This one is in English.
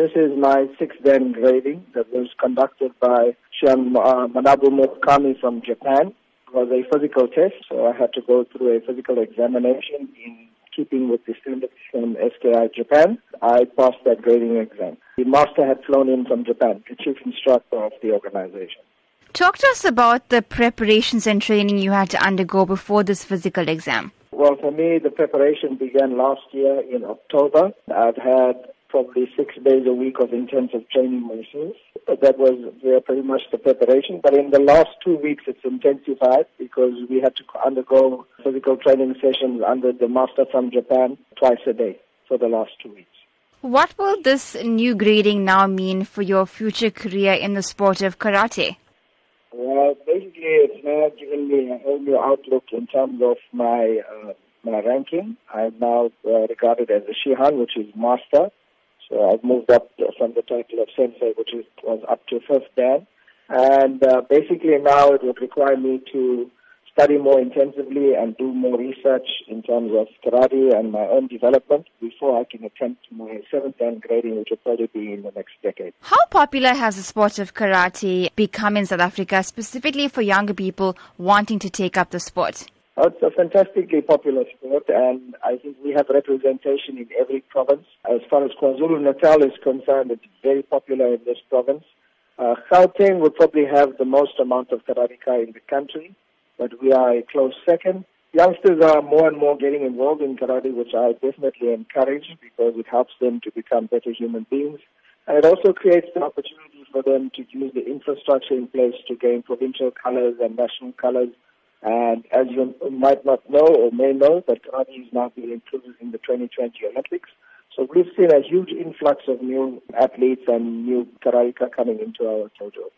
This is my sixth dan grading that was conducted by Shihan uh, Manabu Murakami from Japan. It was a physical test, so I had to go through a physical examination in keeping with the standards from SKI Japan. I passed that grading exam. The master had flown in from Japan, the chief instructor of the organization. Talk to us about the preparations and training you had to undergo before this physical exam. Well, for me, the preparation began last year in October. I've had probably six days a week of intensive training myself. That was pretty much the preparation. But in the last two weeks, it's intensified because we had to undergo physical training sessions under the master from Japan twice a day for the last two weeks. What will this new grading now mean for your future career in the sport of karate? Well, basically, it's now given me a whole new outlook in terms of my uh, my ranking. I'm now uh, regarded as a Shihan, which is master. So I've moved up from the title of sensei, which is, was up to first dan. And uh, basically now it would require me to study more intensively and do more research in terms of karate and my own development before I can attempt my seventh dan grading, which will probably be in the next decade. How popular has the sport of karate become in South Africa, specifically for younger people wanting to take up the sport? It's a fantastically popular sport, and I think we have representation in every province. As far as KwaZulu-Natal is concerned, it's very popular in this province. Uh, Gauteng would probably have the most amount of karateka in the country, but we are a close second. Youngsters are more and more getting involved in karate, which I definitely encourage because it helps them to become better human beings. And it also creates the opportunity for them to use the infrastructure in place to gain provincial colors and national colors and as you might not know or may know, that karate is now being included in the 2020 Olympics. So we've seen a huge influx of new athletes and new karateka coming into our dojo.